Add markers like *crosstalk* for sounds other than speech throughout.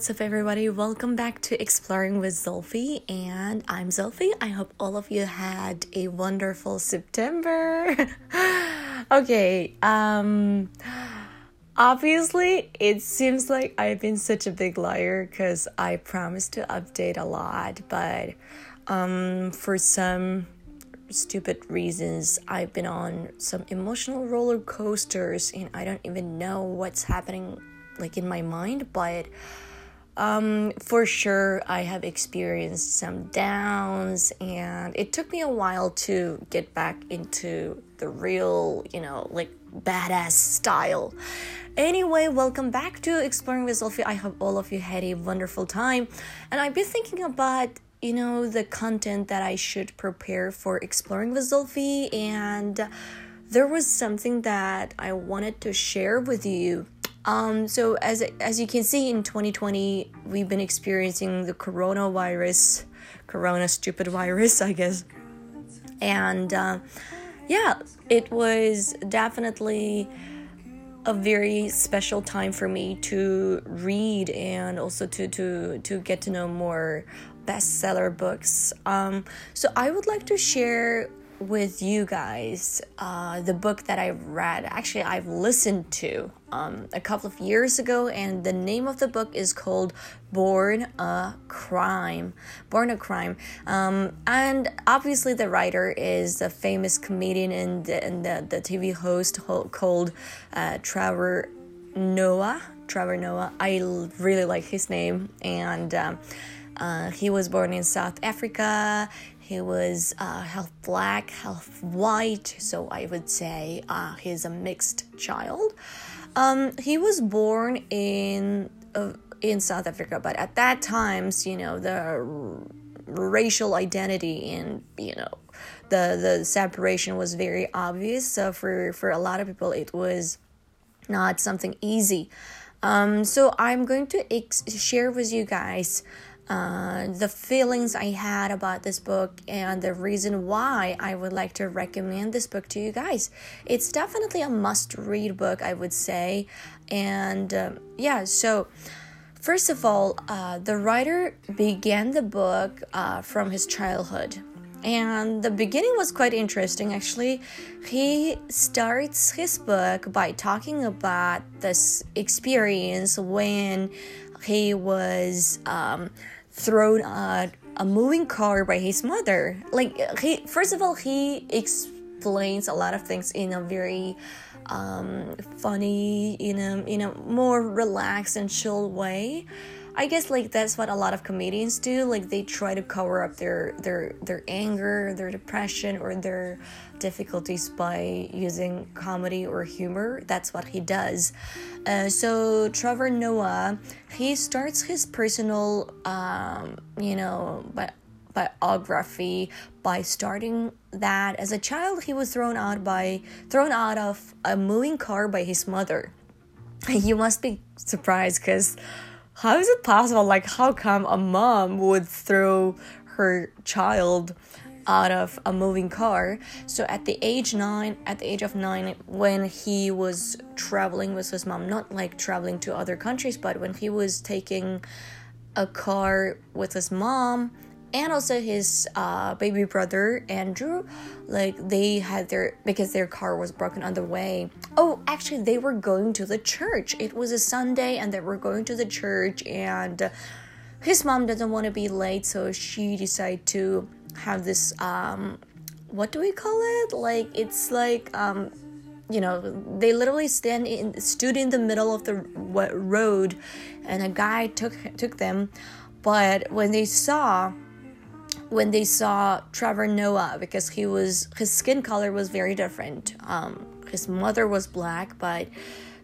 What's up, everybody? Welcome back to Exploring with Zolfi, and I'm Zolfi. I hope all of you had a wonderful September. *laughs* okay, um, obviously, it seems like I've been such a big liar because I promised to update a lot, but um, for some stupid reasons, I've been on some emotional roller coasters, and I don't even know what's happening like in my mind, but um, for sure I have experienced some downs, and it took me a while to get back into the real, you know, like badass style. Anyway, welcome back to Exploring with Zolfi. I hope all of you had a wonderful time, and I've been thinking about you know the content that I should prepare for Exploring with Zolfi, and there was something that I wanted to share with you um, so as as you can see in 2020, we've been experiencing the coronavirus, corona stupid virus, I guess, and uh, yeah, it was definitely a very special time for me to read and also to to to get to know more bestseller books. Um, so I would like to share with you guys uh, the book that I've read. Actually, I've listened to um, a couple of years ago, and the name of the book is called Born a Crime. Born a Crime. Um, and obviously, the writer is a famous comedian and the, and the, the TV host called uh, Trevor Noah. Trevor Noah. I really like his name, and um, uh, he was born in South Africa. He was uh, half black, half white, so I would say uh, he's a mixed child. Um, he was born in uh, in South Africa, but at that times, you know, the r- racial identity and you know the the separation was very obvious. So for for a lot of people, it was not something easy. Um, so I'm going to ex- share with you guys uh, the feelings I had about this book and the reason why I would like to recommend this book to you guys. It's definitely a must read book, I would say. And um, yeah, so first of all, uh, the writer began the book uh, from his childhood. And the beginning was quite interesting actually. He starts his book by talking about this experience when he was um, thrown at a moving car by his mother. Like he first of all he explains a lot of things in a very um, funny, in a in a more relaxed and chill way. I guess like that's what a lot of comedians do. Like they try to cover up their their their anger, their depression, or their difficulties by using comedy or humor. That's what he does. Uh, so Trevor Noah, he starts his personal, um, you know, bi- biography by starting that as a child he was thrown out by thrown out of a moving car by his mother. *laughs* You must be surprised because how is it possible? Like, how come a mom would throw her child out of a moving car? So at the age nine, at the age of nine, when he was traveling with his mom, not like traveling to other countries, but when he was taking a car with his mom and also his uh, baby brother Andrew, like they had their because their car was broken on the way. Oh, actually, they were going to the church. It was a Sunday, and they were going to the church, and his mom doesn't want to be late, so she decided to have this um, what do we call it? Like it's like um, you know they literally stand in stood in the middle of the road, and a guy took took them, but when they saw when they saw Trevor Noah because he was his skin color was very different. Um, his mother was black, but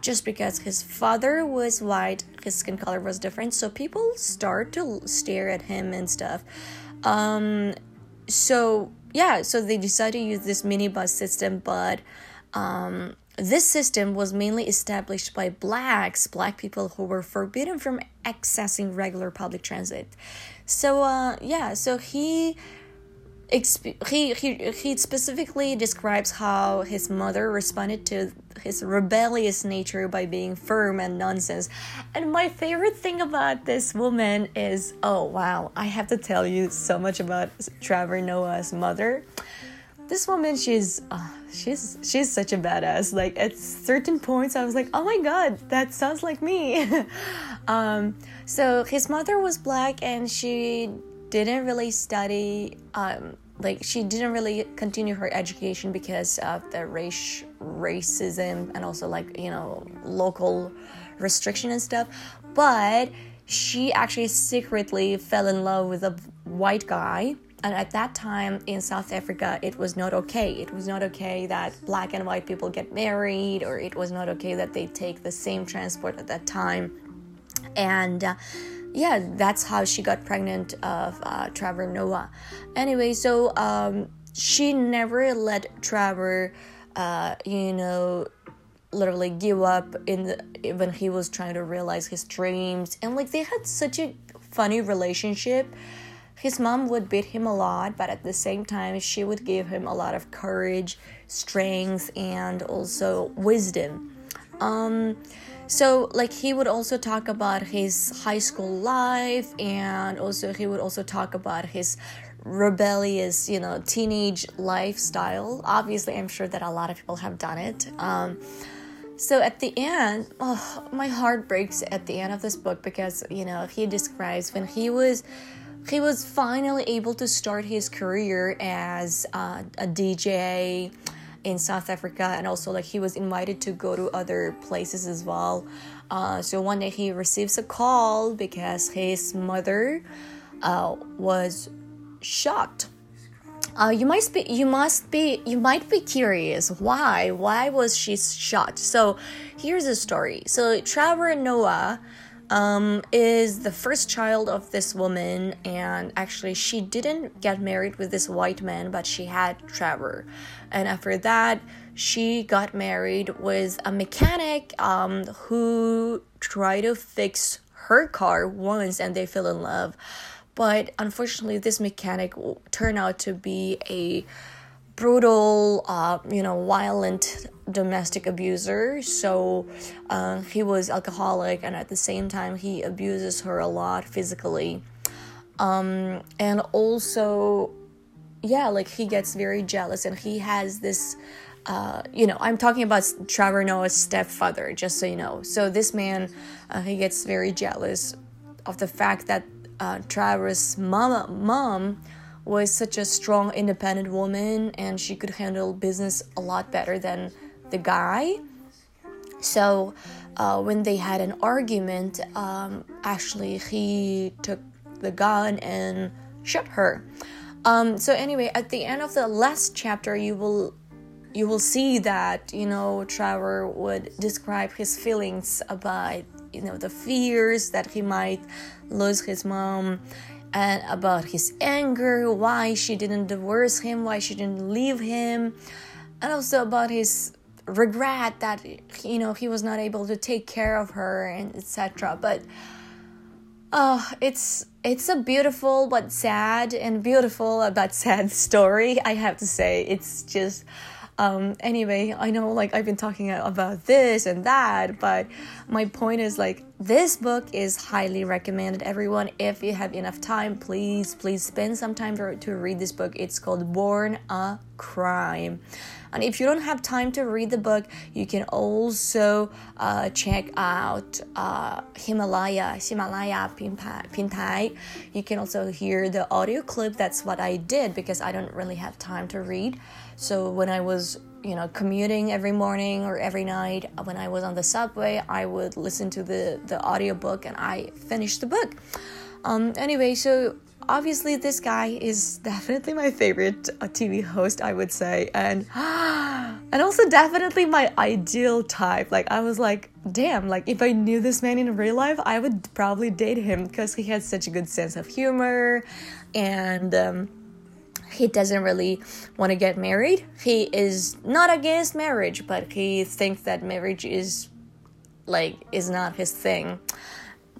just because his father was white, his skin color was different. So people start to stare at him and stuff. Um, so yeah, so they decided to use this minibus system, but um, this system was mainly established by blacks, black people who were forbidden from accessing regular public transit. So uh, yeah, so he he, he he specifically describes how his mother responded to his rebellious nature by being firm and nonsense. And my favorite thing about this woman is oh wow, I have to tell you so much about Trevor Noah's mother. This woman, she's uh, she's she's such a badass. Like at certain points, I was like, oh my god, that sounds like me. *laughs* um, so his mother was black, and she didn't really study. Um, like she didn't really continue her education because of the race racism and also like you know local restriction and stuff but she actually secretly fell in love with a white guy and at that time in South Africa, it was not okay. It was not okay that black and white people get married, or it was not okay that they take the same transport at that time. And uh, yeah, that's how she got pregnant of uh, Trevor Noah. Anyway, so um, she never let Trevor, uh, you know, literally give up in the, when he was trying to realize his dreams. And like they had such a funny relationship. His mom would beat him a lot, but at the same time, she would give him a lot of courage, strength, and also wisdom. Um, so like he would also talk about his high school life and also he would also talk about his rebellious you know teenage lifestyle obviously i'm sure that a lot of people have done it um, so at the end oh, my heart breaks at the end of this book because you know he describes when he was he was finally able to start his career as uh, a dj in South Africa, and also like he was invited to go to other places as well. Uh, so one day he receives a call because his mother uh, was shot. Uh, you might be you must be you might be curious why why was she shot so here's the story so trevor noah um, is the first child of this woman, and actually, she didn't get married with this white man, but she had Trevor. And after that, she got married with a mechanic um, who tried to fix her car once, and they fell in love. But unfortunately, this mechanic turned out to be a brutal, uh, you know, violent domestic abuser. So uh, he was alcoholic, and at the same time, he abuses her a lot physically. Um, and also, yeah, like he gets very jealous, and he has this. Uh, you know, I'm talking about Trevor Noah's stepfather, just so you know. So this man, uh, he gets very jealous of the fact that uh, Trevor's mama, mom was such a strong, independent woman and she could handle business a lot better than the guy. So, uh, when they had an argument, um, actually, he took the gun and shot her. Um, so anyway, at the end of the last chapter, you will you will see that you know Trevor would describe his feelings about you know the fears that he might lose his mom and about his anger, why she didn't divorce him, why she didn't leave him, and also about his regret that you know he was not able to take care of her and etc. But oh, it's it's a beautiful but sad and beautiful but sad *laughs* story. I have to say, it's just um, anyway, I know like I've been talking about this and that, but my point is like this book is highly recommended. Everyone, if you have enough time, please, please spend some time to, to read this book. It's called Born a Crime. And if you don't have time to read the book, you can also uh, check out uh, Himalaya, Himalaya Pintai. You can also hear the audio clip. That's what I did because I don't really have time to read. So when I was you know commuting every morning or every night when i was on the subway i would listen to the the audiobook and i finished the book. Um anyway so obviously this guy is *laughs* definitely my favorite uh, TV host I would say. And *gasps* and also definitely my ideal type. Like I was like damn like if I knew this man in real life I would probably date him because he has such a good sense of humor and um, he doesn't really want to get married he is not against marriage but he thinks that marriage is like is not his thing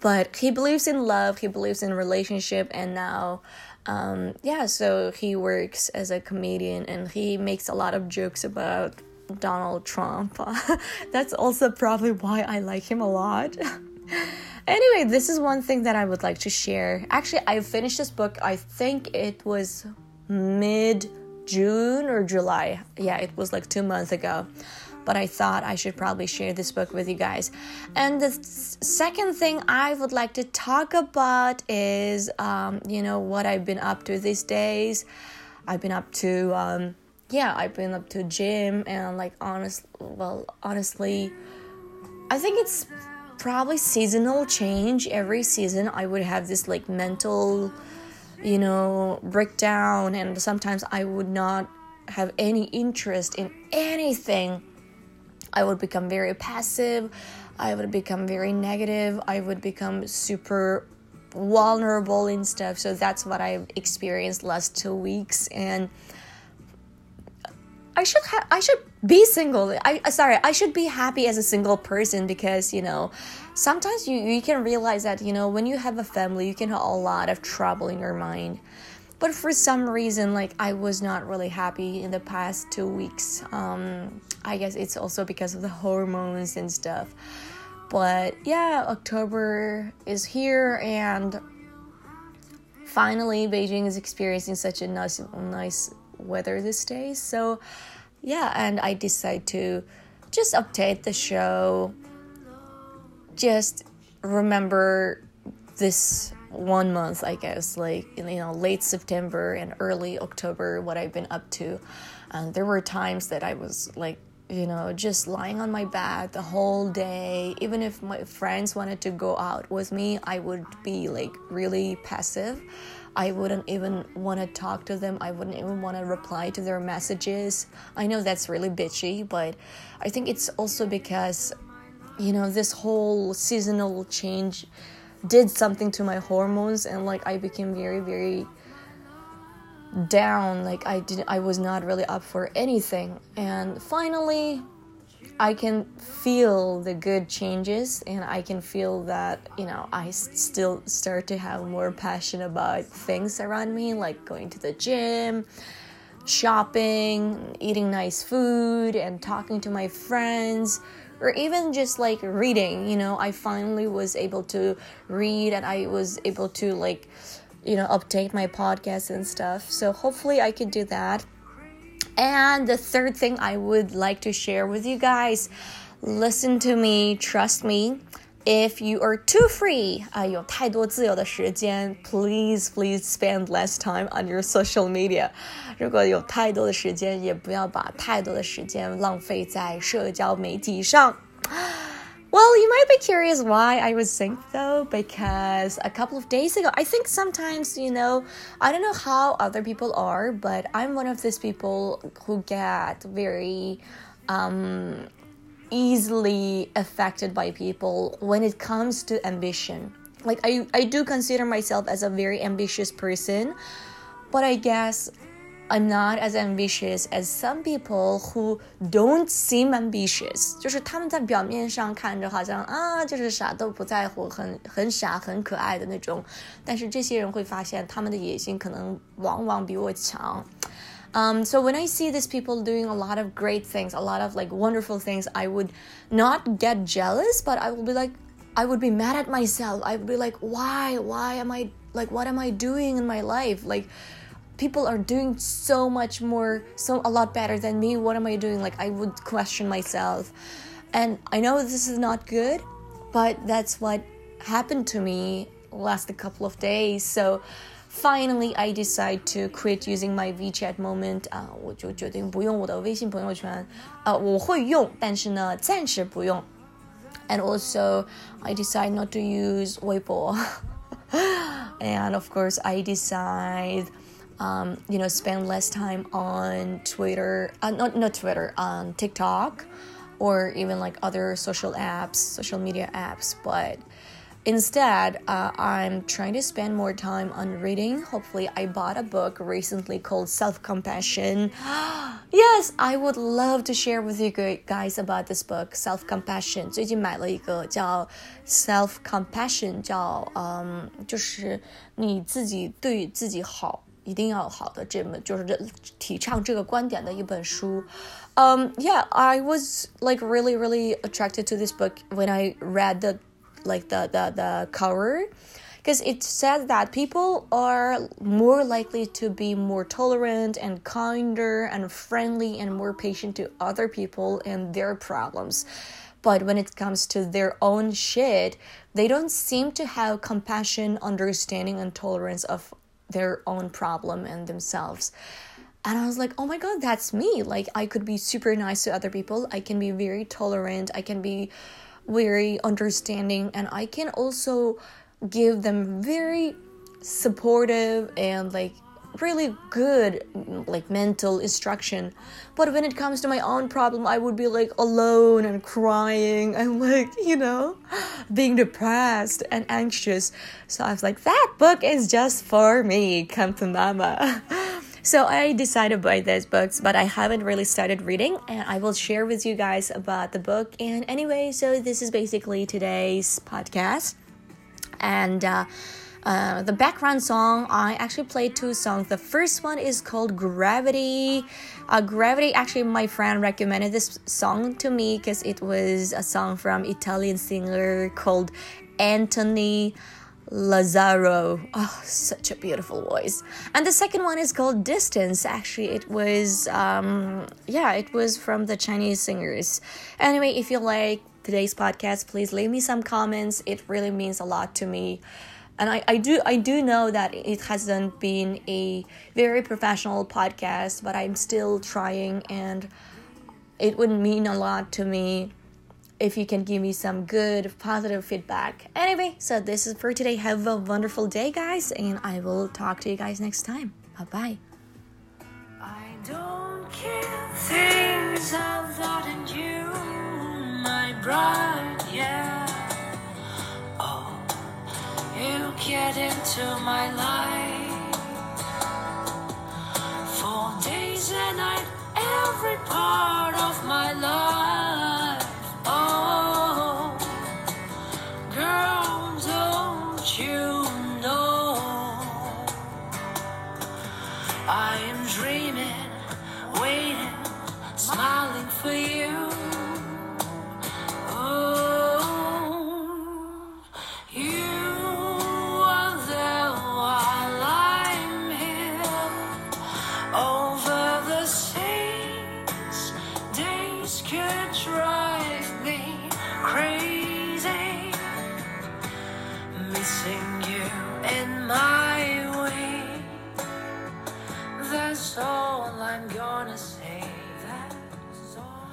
but he believes in love he believes in relationship and now Um, yeah, so he works as a comedian and he makes a lot of jokes about Donald Trump. *laughs* That's also probably why I like him a lot. *laughs* anyway, this is one thing that I would like to share. Actually, I finished this book, I think it was mid June or July. Yeah, it was like two months ago. But I thought I should probably share this book with you guys. And the second thing I would like to talk about is, um, you know, what I've been up to these days. I've been up to, um, yeah, I've been up to gym and like honest, well, honestly, I think it's probably seasonal change. Every season, I would have this like mental you know, break down, and sometimes I would not have any interest in anything. I would become very passive, I would become very negative, I would become super vulnerable and stuff. So that's what I've experienced last two weeks, and I should ha- I should be single. I sorry, I should be happy as a single person because you know sometimes you, you can realize that you know when you have a family you can have a lot of trouble in your mind. But for some reason like i was not really happy in the past two weeks. Um, i guess it's also because of the hormones and stuff. But yeah october is here and finally beijing is experiencing such a nice nice weather this day. so yeah and i decided to just update the show just remember this one month, I guess, like you know, late September and early October, what I've been up to. And there were times that I was like, you know, just lying on my bed the whole day. Even if my friends wanted to go out with me, I would be like really passive. I wouldn't even want to talk to them. I wouldn't even want to reply to their messages. I know that's really bitchy, but I think it's also because you know this whole seasonal change did something to my hormones and like i became very very down. Like i didn't i was not really up for anything. And finally i can feel the good changes and i can feel that you know i still start to have more passion about things around me like going to the gym shopping eating nice food and talking to my friends or even just like reading you know i finally was able to read and i was able to like you know update my podcast and stuff. So hopefully i could do that. And the third thing i would like to share with you guys listen to me trust me if you are too free 啊、uh,，有太多自由的时间，please please spend less time on your social media。如果有太多的时间，也不要把太多的时间浪费在社交媒体上。Well, you might be curious why I was saying though, because a couple of days ago, I think sometimes, you know, I don't know how other people are, but I'm one of these people who get very um, easily affected by people when it comes to ambition. Like I, I do consider myself as a very ambitious person, but I guess I'm not as ambitious as some people who don't seem ambitious。就是他们在表面上看着好像啊，就是啥都不在乎，很很傻、很可爱的那种，但是这些人会发现他们的野心可能往往比我强。 Um, so when I see these people doing a lot of great things, a lot of like wonderful things, I would not get jealous, but I will be like, I would be mad at myself. I would be like, why? Why am I like, what am I doing in my life? Like, people are doing so much more, so a lot better than me. What am I doing? Like, I would question myself. And I know this is not good, but that's what happened to me last couple of days. So, Finally, I decide to quit using my WeChat moment 啊，我就决定不用我的微信朋友圈啊，我会用，但是呢，暂时不用。And also, I decide not to use Weibo. *laughs* and of course, I decide, um, you know, spend less time on Twitter, uh, not not Twitter, on TikTok, or even like other social apps, social media apps. But Instead, uh, I'm trying to spend more time on reading. Hopefully, I bought a book recently called Self Compassion. *gasps* Yes, I would love to share with you guys about this book, Self Compassion。最近买了一个叫 Self Compassion，叫嗯，就是你自己对自己好，一定要好的这么就是这提倡这个观点的一本书。Um, yeah, I was like really, really attracted to this book when I read the like the the the cover because it says that people are more likely to be more tolerant and kinder and friendly and more patient to other people and their problems. But when it comes to their own shit, they don't seem to have compassion, understanding, and tolerance of their own problem and themselves. And I was like, oh my god, that's me. Like, I could be super nice to other people. I can be very tolerant. I can be very understanding. And I can also give them very supportive and like really good like mental instruction but when it comes to my own problem i would be like alone and crying and like you know *gasps* being depressed and anxious so i was like that book is just for me come to mama so i decided to buy these books but i haven't really started reading and i will share with you guys about the book. And anyway so this is basically today's podcast. And uh, uh, the background song i actually played two songs. The first one is called gravity. Uh, gravity actually my friend recommended this song to me because it was a song from italian singer called anthony Lazzaro. Oh, such a beautiful voice. And the second one is called Distance. Actually, it was, um, yeah, it was from the Chinese singers. Anyway, if you like today's podcast, please leave me some comments. It really means a lot to me. And I, I do I do know that it hasn't been a very professional podcast, but I'm still trying and it would mean a lot to me if you can give me some good positive feedback. Anyway, so this is for today. Have a wonderful day, guys, and I will talk to you guys next time. Bye bye. I don't care things I've thought in you my bride, yeah. Oh, you get into my life for days and every part of my life. I